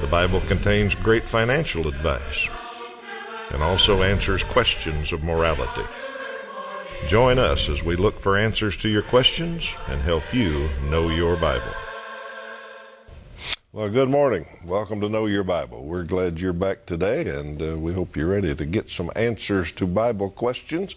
The Bible contains great financial advice and also answers questions of morality. Join us as we look for answers to your questions and help you know your Bible. Well, good morning. Welcome to Know Your Bible. We're glad you're back today, and uh, we hope you're ready to get some answers to Bible questions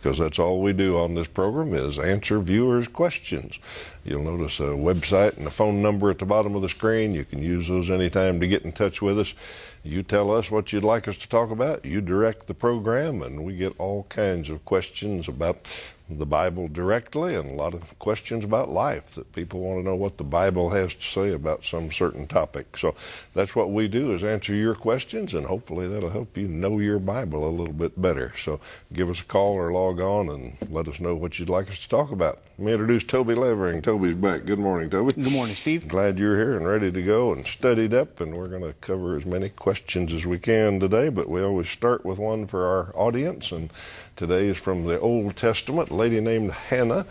because that's all we do on this program is answer viewers' questions. You'll notice a website and a phone number at the bottom of the screen. You can use those anytime to get in touch with us. You tell us what you'd like us to talk about. You direct the program, and we get all kinds of questions about the Bible directly and a lot of questions about life that people want to know what the Bible has to say about some certain topic. So that's what we do is answer your questions and hopefully that'll help you know your Bible a little bit better. So give us a call or log on and let us know what you'd like us to talk about. Let me introduce Toby Levering. Toby's back. Good morning, Toby. Good morning, Steve. Glad you're here and ready to go and studied up and we're going to cover as many questions as we can today, but we always start with one for our audience and today is from the Old Testament lady named Hannah.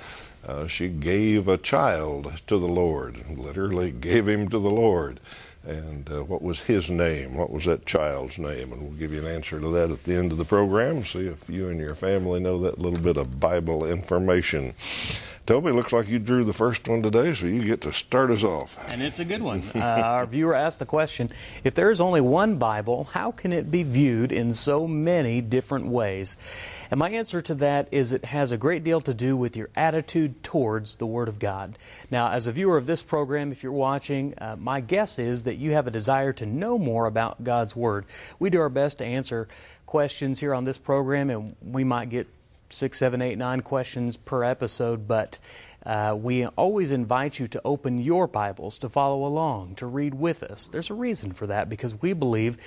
Uh, she gave a child to the Lord, literally gave him to the Lord. And uh, what was his name? What was that child's name? And we'll give you an answer to that at the end of the program. See if you and your family know that little bit of Bible information. Toby, looks like you drew the first one today, so you get to start us off. And it's a good one. Uh, our viewer asked the question if there is only one Bible, how can it be viewed in so many different ways? And my answer to that is it has a great deal to do with your attitude towards the Word of God. Now, as a viewer of this program, if you're watching, uh, my guess is that you have a desire to know more about God's Word. We do our best to answer questions here on this program, and we might get six, seven, eight, nine questions per episode, but uh, we always invite you to open your Bibles to follow along, to read with us. There's a reason for that because we believe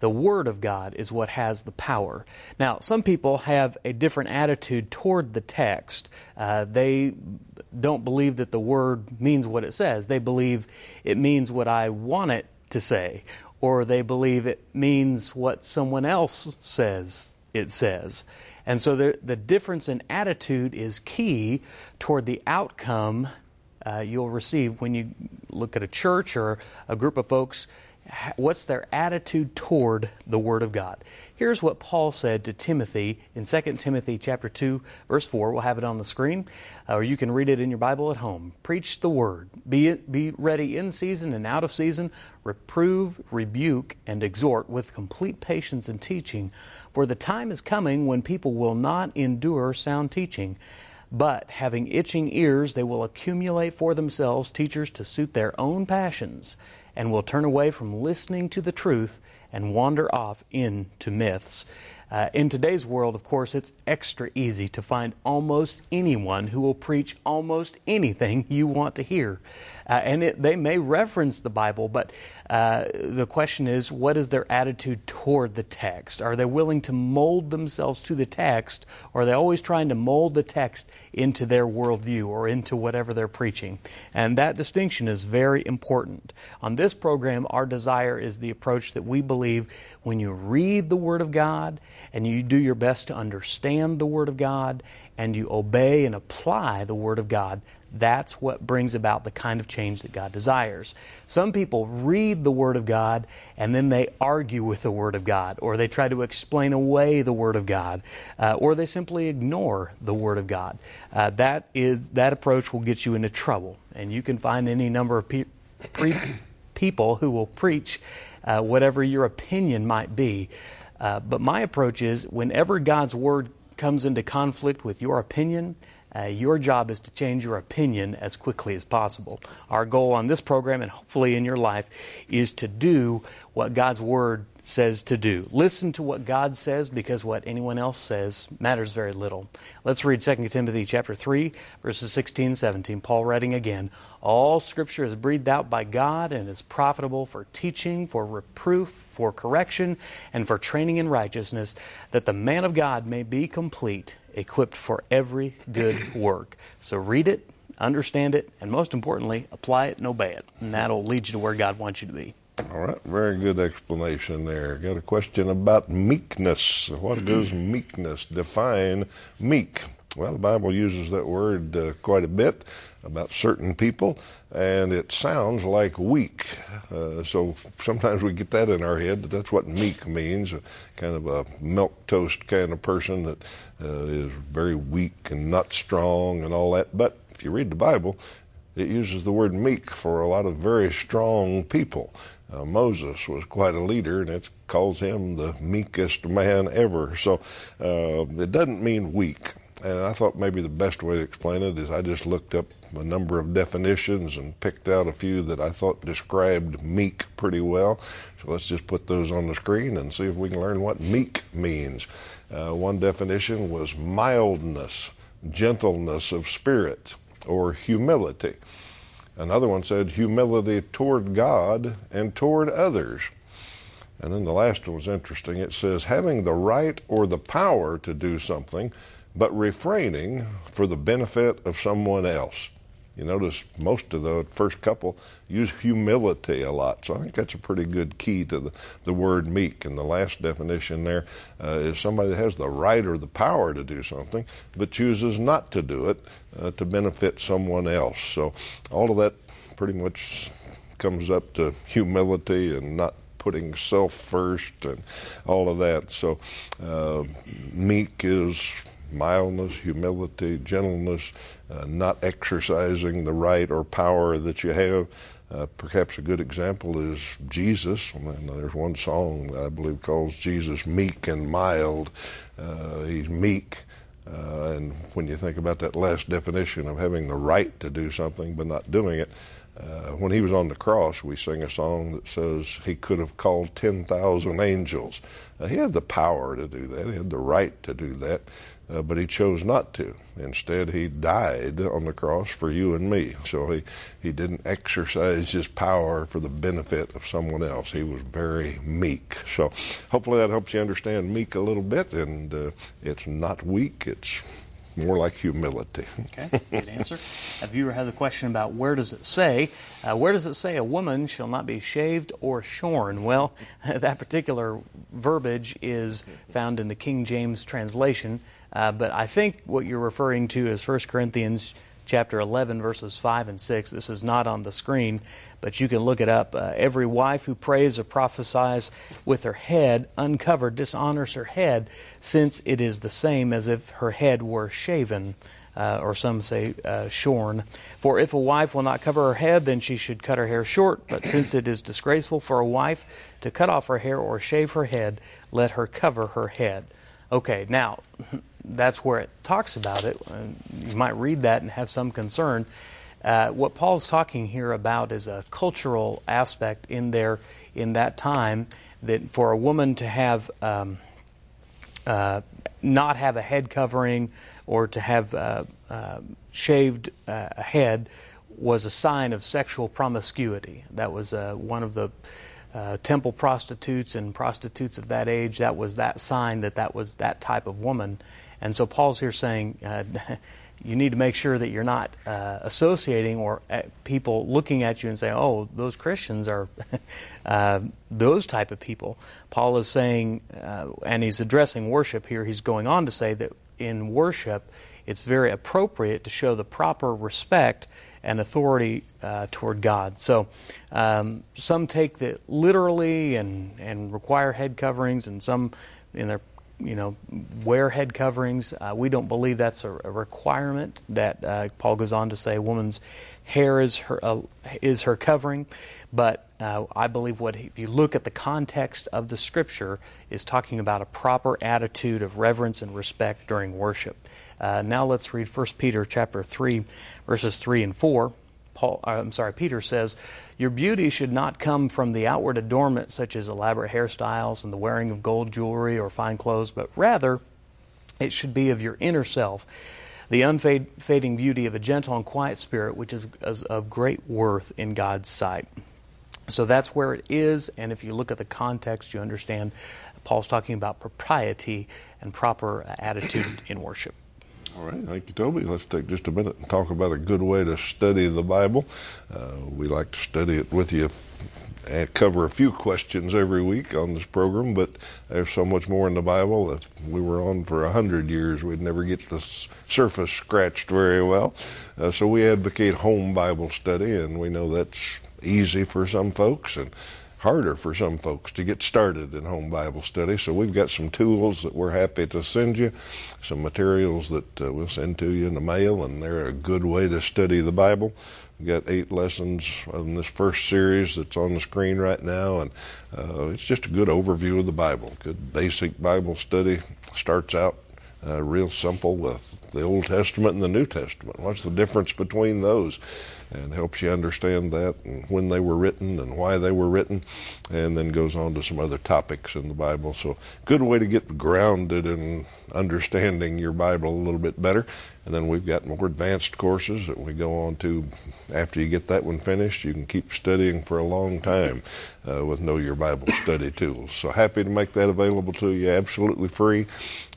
the Word of God is what has the power. Now, some people have a different attitude toward the text. Uh, they don't believe that the Word means what it says, they believe it means what I want it to say, or they believe it means what someone else says it says. And so the, the difference in attitude is key toward the outcome uh, you'll receive when you look at a church or a group of folks. What's their attitude toward the Word of God? Here's what Paul said to Timothy in 2 Timothy chapter 2, verse 4. We'll have it on the screen, uh, or you can read it in your Bible at home. Preach the Word. Be, be ready in season and out of season. Reprove, rebuke, and exhort with complete patience and teaching. For the time is coming when people will not endure sound teaching, but having itching ears, they will accumulate for themselves teachers to suit their own passions, and will turn away from listening to the truth and wander off into myths. Uh, in today's world, of course, it's extra easy to find almost anyone who will preach almost anything you want to hear. Uh, and it, they may reference the Bible, but uh, the question is what is their attitude toward the text? Are they willing to mold themselves to the text, or are they always trying to mold the text into their worldview or into whatever they're preaching? And that distinction is very important. On this program, our desire is the approach that we believe when you read the Word of God and you do your best to understand the Word of God and you obey and apply the Word of God, that's what brings about the kind of change that God desires. Some people read the Word of God and then they argue with the Word of God, or they try to explain away the Word of God, uh, or they simply ignore the Word of God. Uh, that is that approach will get you into trouble, and you can find any number of pe- pre- people who will preach uh, whatever your opinion might be. Uh, but my approach is whenever God's Word comes into conflict with your opinion, Uh, your job is to change your opinion as quickly as possible. Our goal on this program, and hopefully in your life, is to do what God's Word says to do. Listen to what God says because what anyone else says matters very little. Let's read 2 Timothy chapter 3 verses 16 and 17. Paul writing again, all scripture is breathed out by God and is profitable for teaching, for reproof, for correction, and for training in righteousness, that the man of God may be complete, equipped for every good work. So read it, understand it, and most importantly, apply it and obey it. And that'll lead you to where God wants you to be. All right, very good explanation there. Got a question about meekness. What does meekness define meek? Well, the Bible uses that word uh, quite a bit about certain people, and it sounds like weak. Uh, so sometimes we get that in our head that that's what meek means kind of a milk toast kind of person that uh, is very weak and not strong and all that. But if you read the Bible, it uses the word meek for a lot of very strong people. Uh, Moses was quite a leader, and it calls him the meekest man ever. So uh, it doesn't mean weak. And I thought maybe the best way to explain it is I just looked up a number of definitions and picked out a few that I thought described meek pretty well. So let's just put those on the screen and see if we can learn what meek means. Uh, one definition was mildness, gentleness of spirit, or humility. Another one said humility toward God and toward others. And then the last one was interesting. It says having the right or the power to do something, but refraining for the benefit of someone else. You notice most of the first couple use humility a lot. So I think that's a pretty good key to the, the word meek. And the last definition there uh, is somebody that has the right or the power to do something, but chooses not to do it uh, to benefit someone else. So all of that pretty much comes up to humility and not putting self first and all of that. So uh, meek is mildness, humility, gentleness, uh, not exercising the right or power that you have. Uh, perhaps a good example is Jesus. I mean, there's one song I believe calls Jesus meek and mild. Uh, he's meek. Uh, and when you think about that last definition of having the right to do something but not doing it, uh, when he was on the cross, we sing a song that says he could have called 10,000 angels. Uh, he had the power to do that, he had the right to do that, uh, but he chose not to. Instead, he died on the cross for you and me. So he, he didn't exercise his power for the benefit of someone else. He was very meek. So hopefully that helps you understand meek a little bit, and uh, it's not weak, it's more like humility. Okay, good answer. a viewer has a question about where does it say? Uh, where does it say a woman shall not be shaved or shorn? Well, that particular verbiage is found in the King James translation, uh, but I think what you're referring to is 1 Corinthians chapter 11, verses 5 and 6. This is not on the screen, but you can look it up. Uh, every wife who prays or prophesies with her head uncovered dishonors her head, since it is the same as if her head were shaven. Uh, or some say uh, shorn. For if a wife will not cover her head, then she should cut her hair short. But since it is disgraceful for a wife to cut off her hair or shave her head, let her cover her head. Okay, now that's where it talks about it. You might read that and have some concern. Uh, what Paul's talking here about is a cultural aspect in there in that time that for a woman to have um, uh, not have a head covering or to have uh, uh shaved uh, a head was a sign of sexual promiscuity. That was uh, one of the temple prostitutes and prostitutes of that age. That was that sign that that was that type of woman. And so Paul's here saying uh, you need to make sure that you're not uh, associating or uh, people looking at you and saying, "Oh, those Christians are uh, those type of people." Paul is saying, uh, and he's addressing worship here. He's going on to say that in worship, it's very appropriate to show the proper respect and authority uh, toward God. So um, some take that literally and and require head coverings, and some in their you know, wear head coverings. Uh, we don't believe that's a, a requirement. That uh, Paul goes on to say, a woman's hair is her uh, is her covering. But uh, I believe what if you look at the context of the Scripture is talking about a proper attitude of reverence and respect during worship. Uh, now let's read 1 Peter chapter 3, verses 3 and 4. Paul, uh, I'm sorry, Peter says, Your beauty should not come from the outward adornment, such as elaborate hairstyles and the wearing of gold jewelry or fine clothes, but rather it should be of your inner self, the unfading beauty of a gentle and quiet spirit, which is of great worth in God's sight. So that's where it is, and if you look at the context, you understand Paul's talking about propriety and proper attitude in worship. All right, thank you, Toby. Let's take just a minute and talk about a good way to study the Bible. Uh, we like to study it with you and cover a few questions every week on this program, but there's so much more in the Bible that we were on for a hundred years. We'd never get the surface scratched very well. Uh, so we advocate home Bible study, and we know that's easy for some folks and harder for some folks to get started in home Bible study. So we've got some tools that we're happy to send you, some materials that uh, we'll send to you in the mail, and they're a good way to study the Bible. We've got eight lessons in this first series that's on the screen right now, and uh, it's just a good overview of the Bible. Good basic Bible study. Starts out uh, real simple with the Old Testament and the New Testament. What's the difference between those? And helps you understand that and when they were written and why they were written, and then goes on to some other topics in the Bible. So, good way to get grounded in understanding your Bible a little bit better. And then we've got more advanced courses that we go on to after you get that one finished. You can keep studying for a long time uh, with Know Your Bible study tools. So happy to make that available to you absolutely free.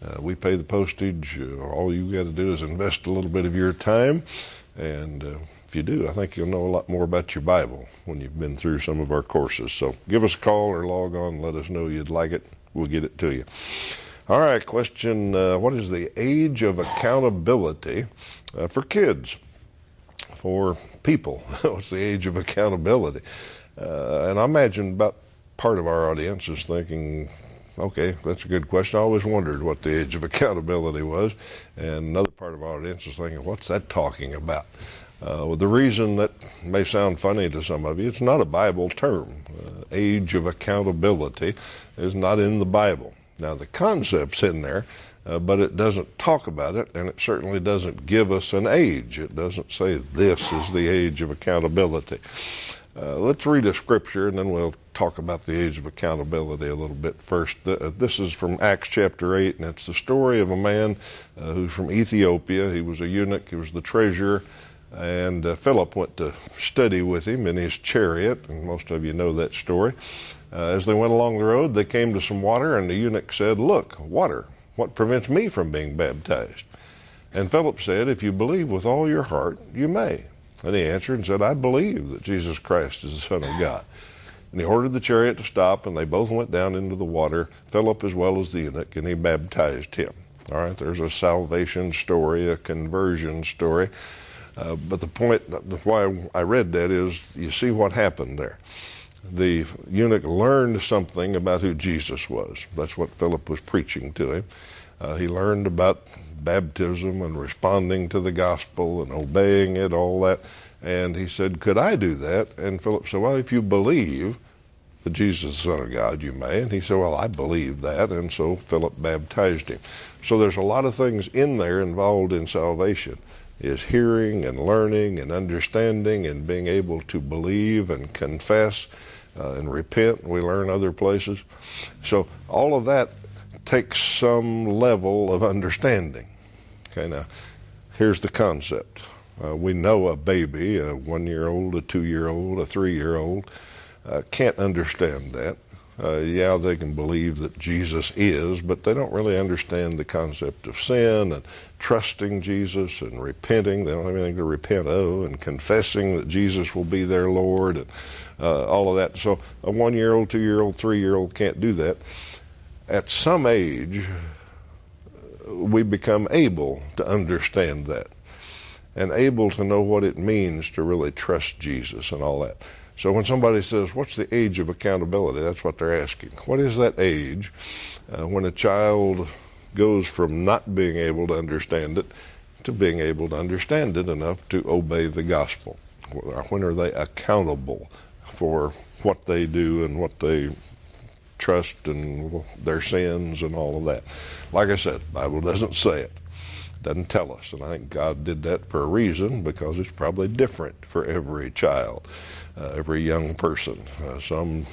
Uh, we pay the postage. All you got to do is invest a little bit of your time and uh, if you do, I think you'll know a lot more about your Bible when you've been through some of our courses. So give us a call or log on let us know you'd like it. We'll get it to you. All right, question uh, What is the age of accountability uh, for kids, for people? What's the age of accountability? Uh, and I imagine about part of our audience is thinking, okay, that's a good question. I always wondered what the age of accountability was. And another part of our audience is thinking, what's that talking about? Uh, well, the reason that may sound funny to some of you, it's not a Bible term. Uh, age of accountability is not in the Bible. Now, the concept's in there, uh, but it doesn't talk about it, and it certainly doesn't give us an age. It doesn't say this is the age of accountability. Uh, let's read a scripture, and then we'll talk about the age of accountability a little bit first. Uh, this is from Acts chapter 8, and it's the story of a man uh, who's from Ethiopia. He was a eunuch, he was the treasurer and uh, Philip went to study with him in his chariot, and most of you know that story. Uh, as they went along the road, they came to some water, and the eunuch said, Look, water, what prevents me from being baptized? And Philip said, If you believe with all your heart, you may. And he answered and said, I believe that Jesus Christ is the Son of God. And he ordered the chariot to stop, and they both went down into the water, Philip as well as the eunuch, and he baptized him. All right, there's a salvation story, a conversion story. Uh, but the point, why I read that is you see what happened there. The eunuch learned something about who Jesus was. That's what Philip was preaching to him. Uh, he learned about baptism and responding to the gospel and obeying it, all that. And he said, Could I do that? And Philip said, Well, if you believe that Jesus is the Son of God, you may. And he said, Well, I believe that. And so Philip baptized him. So there's a lot of things in there involved in salvation is hearing and learning and understanding and being able to believe and confess uh, and repent. We learn other places. So all of that takes some level of understanding. Okay, now here's the concept. Uh, we know a baby, a one year old, a two year old, a three year old, uh, can't understand that. Uh, yeah, they can believe that Jesus is, but they don't really understand the concept of sin and trusting Jesus and repenting. They don't have anything to repent of and confessing that Jesus will be their Lord and uh, all of that. So a one year old, two year old, three year old can't do that. At some age, we become able to understand that and able to know what it means to really trust Jesus and all that. So when somebody says, What's the age of accountability? That's what they're asking. What is that age uh, when a child goes from not being able to understand it to being able to understand it enough to obey the gospel? When are they accountable for what they do and what they trust and their sins and all of that? Like I said, the Bible doesn't say it. Doesn't tell us. And I think God did that for a reason because it's probably different for every child, uh, every young person. Uh, some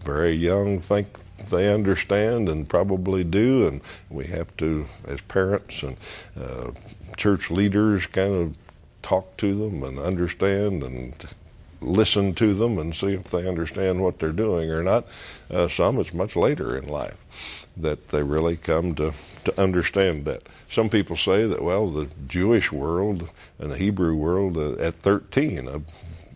very young think they understand and probably do, and we have to, as parents and uh, church leaders, kind of talk to them and understand and listen to them and see if they understand what they're doing or not. Uh, some, it's much later in life that they really come to, to understand that. Some people say that, well, the Jewish world and the Hebrew world, uh, at 13, a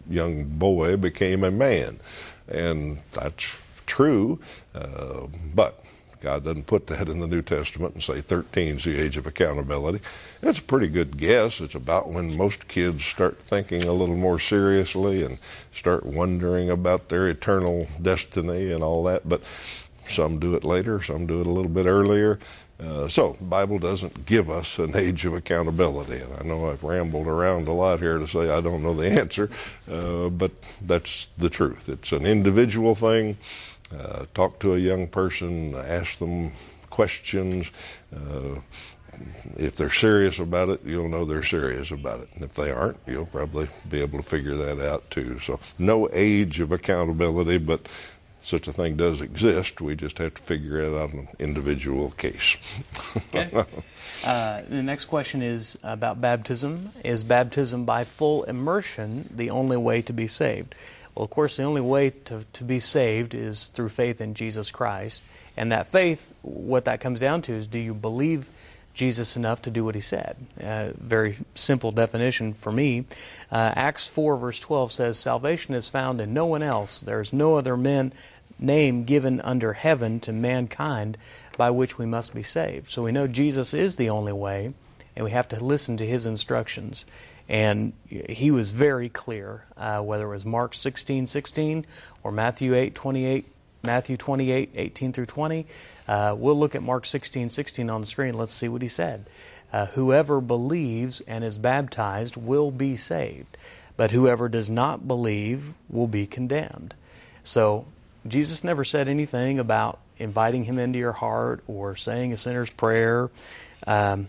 young boy became a man. And that's true, uh, but God doesn't put that in the New Testament and say 13 is the age of accountability. It's a pretty good guess. It's about when most kids start thinking a little more seriously and start wondering about their eternal destiny and all that. But some do it later, some do it a little bit earlier. Uh, so, the Bible doesn't give us an age of accountability. And I know I've rambled around a lot here to say I don't know the answer, uh, but that's the truth. It's an individual thing. Uh, talk to a young person, ask them questions. Uh, if they're serious about it, you'll know they're serious about it. And if they aren't, you'll probably be able to figure that out too. So, no age of accountability, but such a thing does exist. We just have to figure it out on an individual case. okay. Uh, the next question is about baptism. Is baptism by full immersion the only way to be saved? Well, of course, the only way to, to be saved is through faith in Jesus Christ. And that faith, what that comes down to is do you believe Jesus enough to do what he said? Uh, very simple definition for me. Uh, Acts 4, verse 12 says, Salvation is found in no one else. There is no other men, name given under heaven to mankind by which we must be saved. So we know Jesus is the only way, and we have to listen to his instructions. And he was very clear, uh, whether it was Mark 16, 16 or Matthew 8, 28, Matthew 28, 18 through 20. Uh, we'll look at Mark 16, 16 on the screen. Let's see what he said. Uh, whoever believes and is baptized will be saved, but whoever does not believe will be condemned. So Jesus never said anything about inviting him into your heart or saying a sinner's prayer. Um,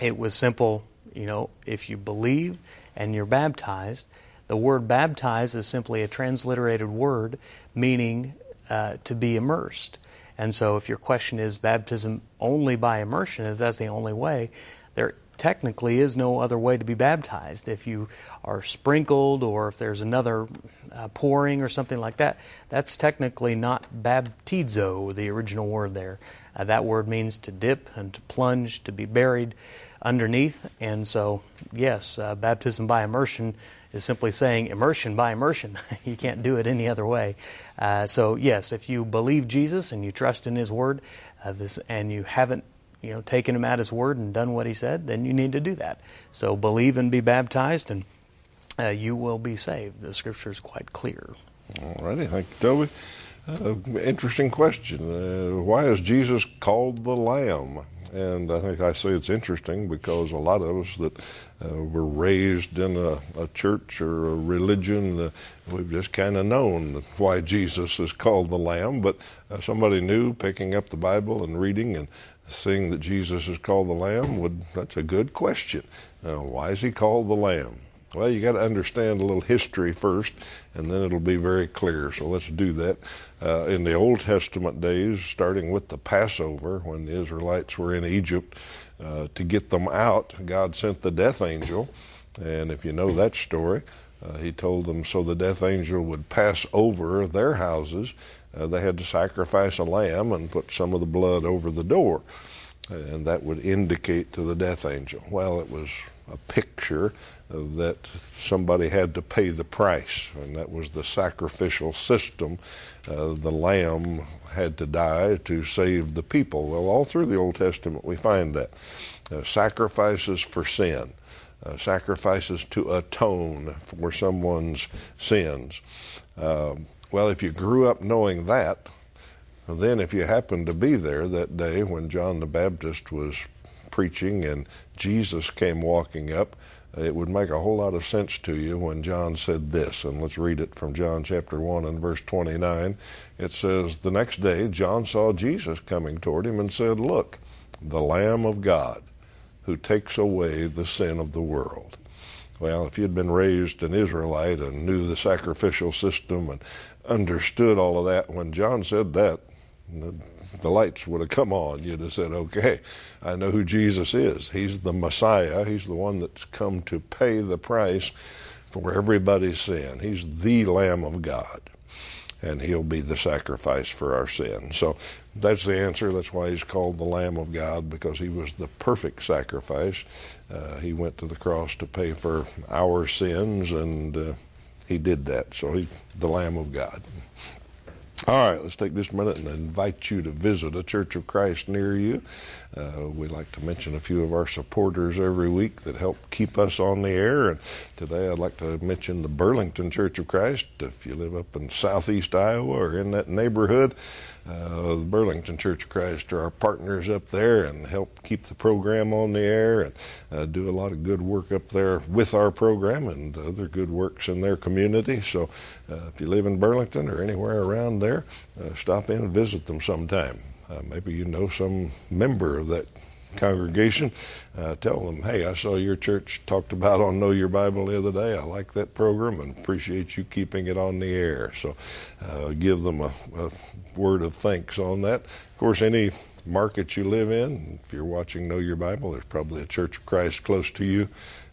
it was simple, you know, if you believe and you're baptized. The word baptize is simply a transliterated word meaning uh, to be immersed. And so, if your question is baptism only by immersion, is that's the only way, there technically is no other way to be baptized. If you are sprinkled or if there's another uh, pouring or something like that, that's technically not baptizo, the original word there. Uh, that word means to dip and to plunge, to be buried underneath. And so, yes, uh, baptism by immersion is simply saying immersion by immersion. you can't do it any other way. Uh, so, yes, if you believe Jesus and you trust in His Word, uh, this, and you haven't you know, taken him at his word and done what he said, then you need to do that. So believe and be baptized, and uh, you will be saved. The scripture is quite clear. All righty. Thank you, Toby. Uh, interesting question. Uh, why is Jesus called the Lamb? And I think I say it's interesting because a lot of us that uh, were raised in a, a, church or a religion, uh, we've just kind of known why Jesus is called the Lamb. But uh, somebody new picking up the Bible and reading and seeing that Jesus is called the Lamb, would that's a good question. why is he called the Lamb? Well, you got to understand a little history first, and then it'll be very clear. So let's do that. Uh, in the Old Testament days, starting with the Passover, when the Israelites were in Egypt, uh, to get them out, God sent the death angel. And if you know that story, uh, he told them so the death angel would pass over their houses. Uh, they had to sacrifice a lamb and put some of the blood over the door. And that would indicate to the death angel. Well, it was a picture that somebody had to pay the price, and that was the sacrificial system. Uh, the lamb had to die to save the people. Well, all through the Old Testament, we find that uh, sacrifices for sin, uh, sacrifices to atone for someone's sins. Uh, well, if you grew up knowing that, then if you happened to be there that day when John the Baptist was preaching and Jesus came walking up, uh, it would make a whole lot of sense to you when John said this. And let's read it from John chapter 1 and verse 29. It says, The next day John saw Jesus coming toward him and said, Look, the Lamb of God who takes away the sin of the world. Well, if you'd been raised an Israelite and knew the sacrificial system and understood all of that, when John said that, the, lights would have come on. You'd have said, okay, I know who Jesus is. He's the Messiah. He's the one that's come to pay the price for everybody's sin. He's the Lamb of God and he'll be the sacrifice for our sin. So that's the answer. That's why he's called the Lamb of God because he was the perfect sacrifice. Uh, he went to the cross to pay for our sins, and uh, he did that. So he's the Lamb of God. All right, let's take just a minute and invite you to visit a Church of Christ near you. Uh, we like to mention a few of our supporters every week that help keep us on the air. And today I'd like to mention the Burlington Church of Christ. If you live up in southeast Iowa or in that neighborhood, uh, the Burlington Church of Christ are our partners up there and help keep the program on the air and uh, do a lot of good work up there with our program and other good works in their community. So uh, if you live in Burlington or anywhere around there, uh, stop in and visit them sometime. Uh, maybe you know some member of that congregation, uh, tell them, hey, I saw your church talked about on Know Your Bible the other day. I like that program and appreciate you keeping it on the air. So uh, give them a, a, word of thanks on that. Of course, any market you live in, if you're watching Know Your Bible, there's probably a Church of Christ close to you.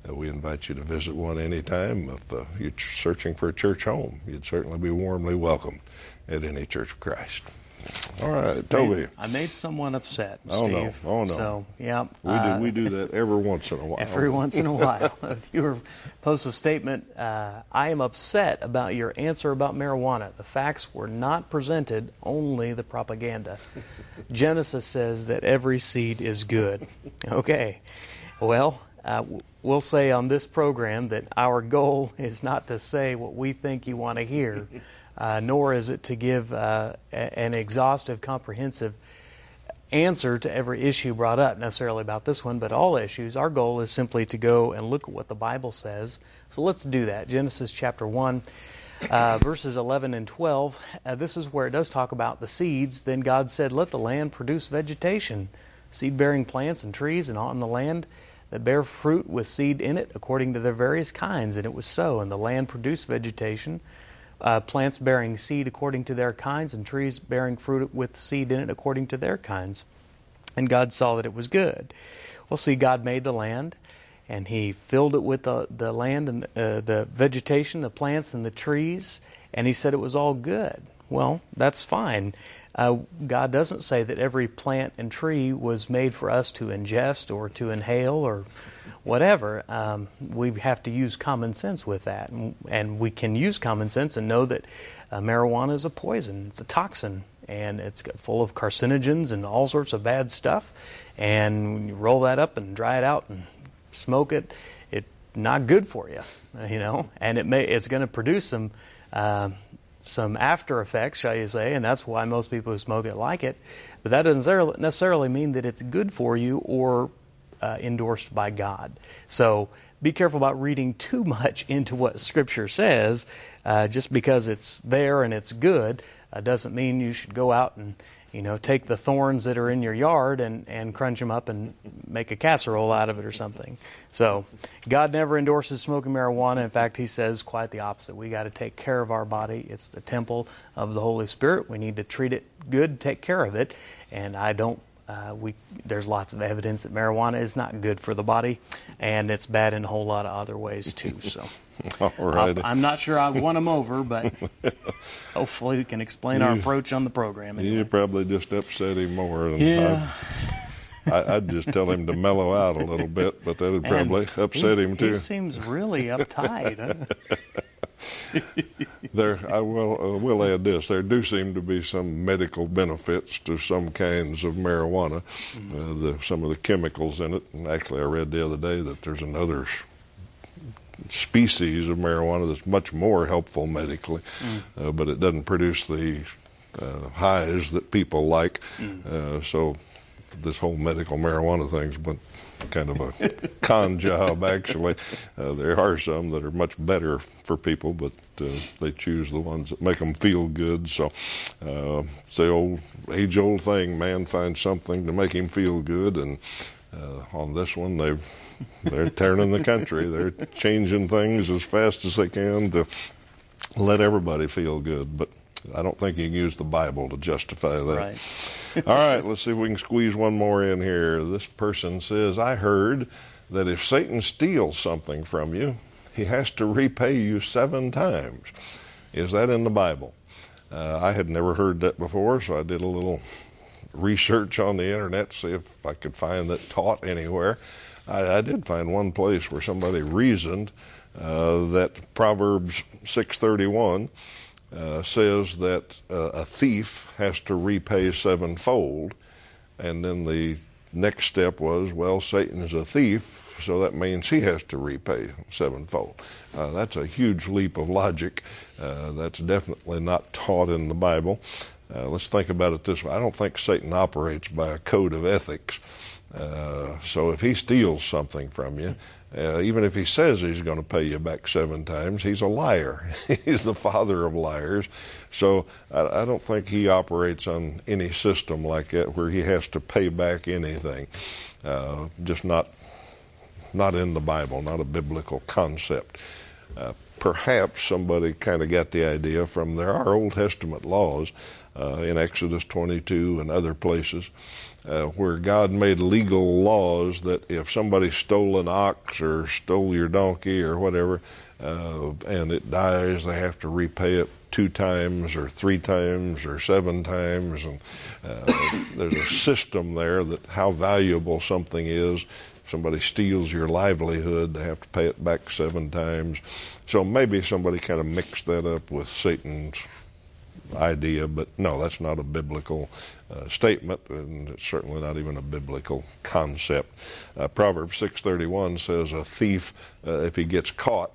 Uh, we invite you to visit one anytime. If uh, you're searching for a church home, you'd certainly be warmly welcomed at any Church of Christ. All right, Toby. I made someone upset, oh, Steve. No. Oh no! So yeah, we uh, do we do that every once in a while. Every once in a while, a viewer posts a statement. Uh, I am upset about your answer about marijuana. The facts were not presented, only the propaganda. Genesis says that every seed is good. Okay, well. Uh, we'll say on this program that our goal is not to say what we think you want to hear, uh, nor is it to give uh, an exhaustive, comprehensive answer to every issue brought up necessarily about this one, but all issues. Our goal is simply to go and look at what the Bible says. So let's do that. Genesis chapter 1. Uh, verses 11 and 12, uh, this is where it does talk about the seeds. Then God said, Let the land produce vegetation, seed bearing plants and trees, and on the land that bear fruit with seed in it according to their various kinds. And it was so. And the land produced vegetation, uh, plants bearing seed according to their kinds, and trees bearing fruit with seed in it according to their kinds. And God saw that it was good. Well, see, God made the land, and He filled it with the, the land and uh, the vegetation, the plants, and the trees, and He said it was all good. Well, that's fine. Uh, God doesn't say that every plant and tree was made for us to ingest or to inhale or whatever. Um, we have to use common sense with that. And, and we can use common sense and know that uh, marijuana is a poison, it's a toxin, and it's full of carcinogens and all sorts of bad stuff. And when you roll that up and dry it out and smoke it, it's not good for you, you know, and it may, it's going to produce some. Uh, some after effects, shall you say, and that's why most people who smoke it like it. But that doesn't necessarily mean that it's good for you or uh, endorsed by God. So be careful about reading too much into what Scripture says. Uh, just because it's there and it's good uh, doesn't mean you should go out and you know, take the thorns that are in your yard and, and crunch them up and make a casserole out of it or something. So, God never endorses smoking marijuana. In fact, He says quite the opposite. We got to take care of our body. It's the temple of the Holy Spirit. We need to treat it good, take care of it. And I don't uh, we there's lots of evidence that marijuana is not good for the body, and it's bad in a whole lot of other ways too. So, all right. I'm not sure I won them over, but hopefully we can explain you, our approach on the program. Anyway. You probably just upset him more. yeah. I, would just tell him to mellow out a little bit, but that would probably and upset he, him too. He seems really uptight. Huh? there, I will uh, will add this: there do seem to be some medical benefits to some kinds of marijuana. Mm-hmm. Uh, the, some of the chemicals in it, and actually, I read the other day that there's another species of marijuana that's much more helpful medically, mm. uh, but it doesn't produce the uh, highs that people like. Mm. Uh, so, this whole medical marijuana thing's been kind of a con job, actually. Uh, there are some that are much better for people, but uh, they choose the ones that make them feel good. So uh, it's the old age old thing: man finds something to make him feel good, and Uh, on this one, they've they're turning the country. They're changing things as fast as they can to let everybody feel good. But I don't think you can use the Bible to justify that. Right. All right, let's see if we can squeeze one more in here. This person says, I heard that if Satan steals something from you, he has to repay you seven times. Is that in the Bible? Uh, I had never heard that before, so I did a little research on the internet to see if I could find that taught anywhere. I, I did find one place where somebody reasoned uh, that Proverbs 631 uh, says that uh, a thief has to repay sevenfold, and then the next step was, well, Satan's a thief, so that means he has to repay sevenfold. Uh, that's a huge leap of logic. Uh, that's definitely not taught in the Bible. Uh, let's think about it this way I don't think Satan operates by a code of ethics. Uh, so if he steals something from you, uh, even if he says he's going to pay you back seven times, he's a liar. he's the father of liars. So I, I, don't think he operates on any system like that where he has to pay back anything. Uh, just not not in the Bible, not a biblical concept. Perhaps somebody kind of got the idea from there are Old Testament laws uh, in Exodus 22 and other places uh, where God made legal laws that if somebody stole an ox or stole your donkey or whatever, uh, and it dies, they have to repay it two times or three times or seven times. And uh, there's a system there that how valuable something is. Somebody steals your livelihood, they have to pay it back seven times. So maybe somebody kind of mixed that up with Satan's idea, but no, that's not a biblical uh, statement, and it's certainly not even a biblical concept. Uh, Proverbs 6:31 says, "A thief, uh, if he gets caught,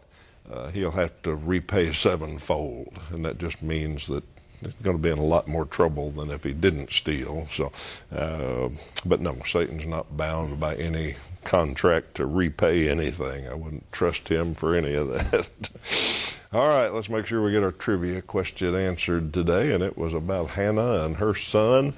uh, he'll have to repay sevenfold," and that just means that he's going to be in a lot more trouble than if he didn't steal. So, uh, but no, Satan's not bound by any contract to repay anything. I wouldn't trust him for any of that. All right, let's make sure we get our trivia question answered today. And it was about Hannah and her son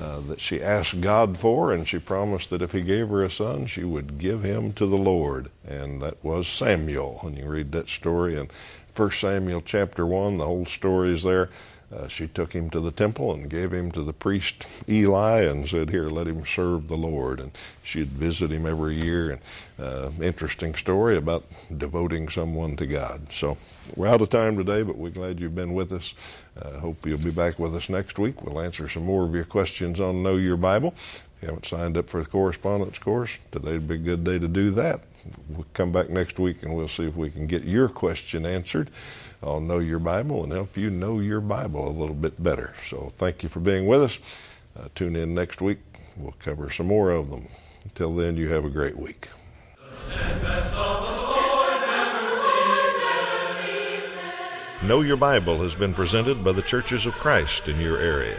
uh, that she asked God for, and she promised that if He gave her a son, she would give him to the Lord. And that was Samuel. And you read that story in 1 Samuel chapter 1, the whole story is there. Uh, she took him to the temple and gave him to the priest Eli and said, Here, let him serve the Lord. And she'd visit him every year. And uh, interesting story about devoting someone to God. So we're out of time today, but we're glad you've been with us. Uh, hope you'll be back with us next week. We'll answer some more of your questions on Know Your Bible. If you haven't signed up for the correspondence course, today'd be a good day to do that. We'll come back next week and we'll see if we can get your question answered. I'll know your Bible and help you know your Bible a little bit better. So thank you for being with us. Uh, tune in next week. We'll cover some more of them. Until then, you have a great week. Know Your Bible has been presented by the Churches of Christ in your area.